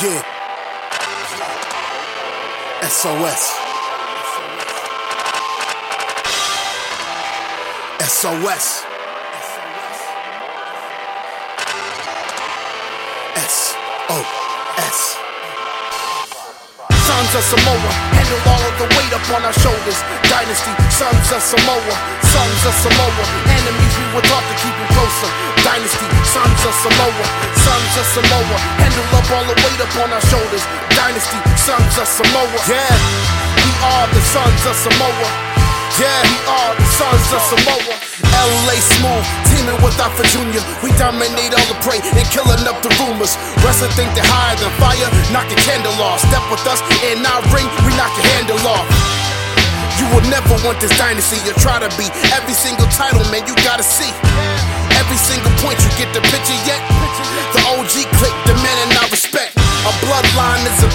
Yeah. SOS. SOS. SOS. Sons of Samoa, handle all of the weight up on our shoulders. Dynasty, sons of Samoa, sons of Samoa. Enemies we were taught to keep closer. Of Samoa, sons of Samoa. Handle up all the weight up on our shoulders. Dynasty, sons of Samoa. Yeah, we are the sons of Samoa. Yeah, we are the sons of Samoa. LA smooth, teaming with Afa Junior. We dominate all the prey and killing up the rumors. Wrestling think they're higher than fire, knock your candle off. Step with us in our ring, we knock your handle off. You will never want this dynasty. You try to be every single title, man. You gotta see every single point. You get the picture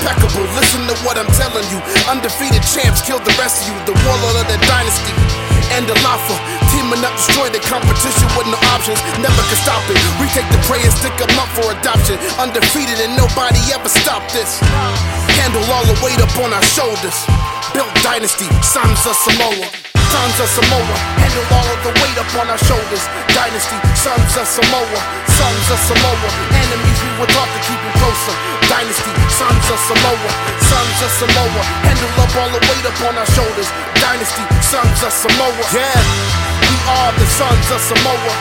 impeccable. Listen to what I'm telling you. Undefeated champs killed the rest of you. The warlord of the dynasty. And the Lafa teaming up, destroy the competition with no options. Never can stop it. We take the prey and stick them up for adoption. Undefeated and nobody ever stopped this. Handle all the weight up on our shoulders. Built dynasty, sons of Samoa. Sons of Samoa, handle all of the weight up on our shoulders. Dynasty, sons of Samoa, sons of Samoa. Enemies we were taught to keep them closer. Dynasty, sons of Samoa, sons of Samoa. Handle up all the weight up on our shoulders. Dynasty, sons of Samoa. Yeah, we are the sons of Samoa.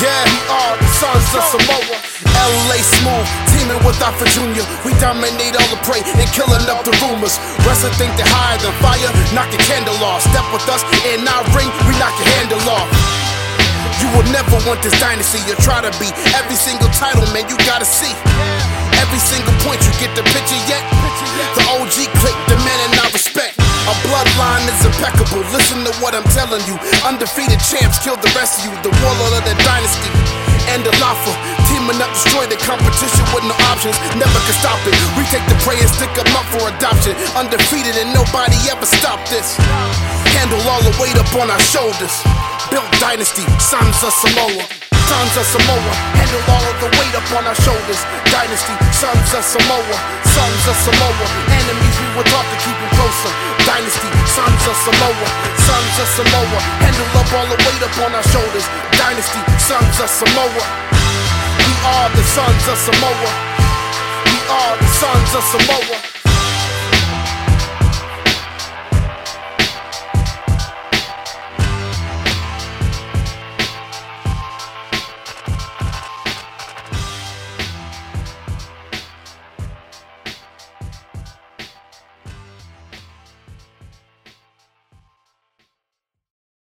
Yeah, we are the sons of Samoa. LA smooth, teaming with Afa Junior. We dominate all the prey and killing up the rumors. Wrestling think they're higher than fire, knock your candle off. Step with us in our ring, we knock your handle off. You will never want this dynasty. You try to be every single title, man. You gotta see every single point. You get the picture yet? The OG click demanding our respect. Our bloodline is impeccable. Listen to what I'm telling you. Undefeated champs killed the rest of you. The warlord of the dynasty. And the teaming up, destroy the competition with no options. Never can stop it. We take the prey and stick them up for adoption. Undefeated and nobody ever stopped this. Handle all the weight up on our shoulders. Built dynasty, sons of Samoa. Sons of Samoa, handle all of the weight up on our shoulders. Dynasty, sons of Samoa, sons of Samoa. Enemies we were taught to keep them closer. Dynasty, sons of Samoa, sons of Samoa. Handle up all the weight up on our shoulders. Dynasty, sons of Samoa. We are the sons of Samoa. We are the sons of Samoa.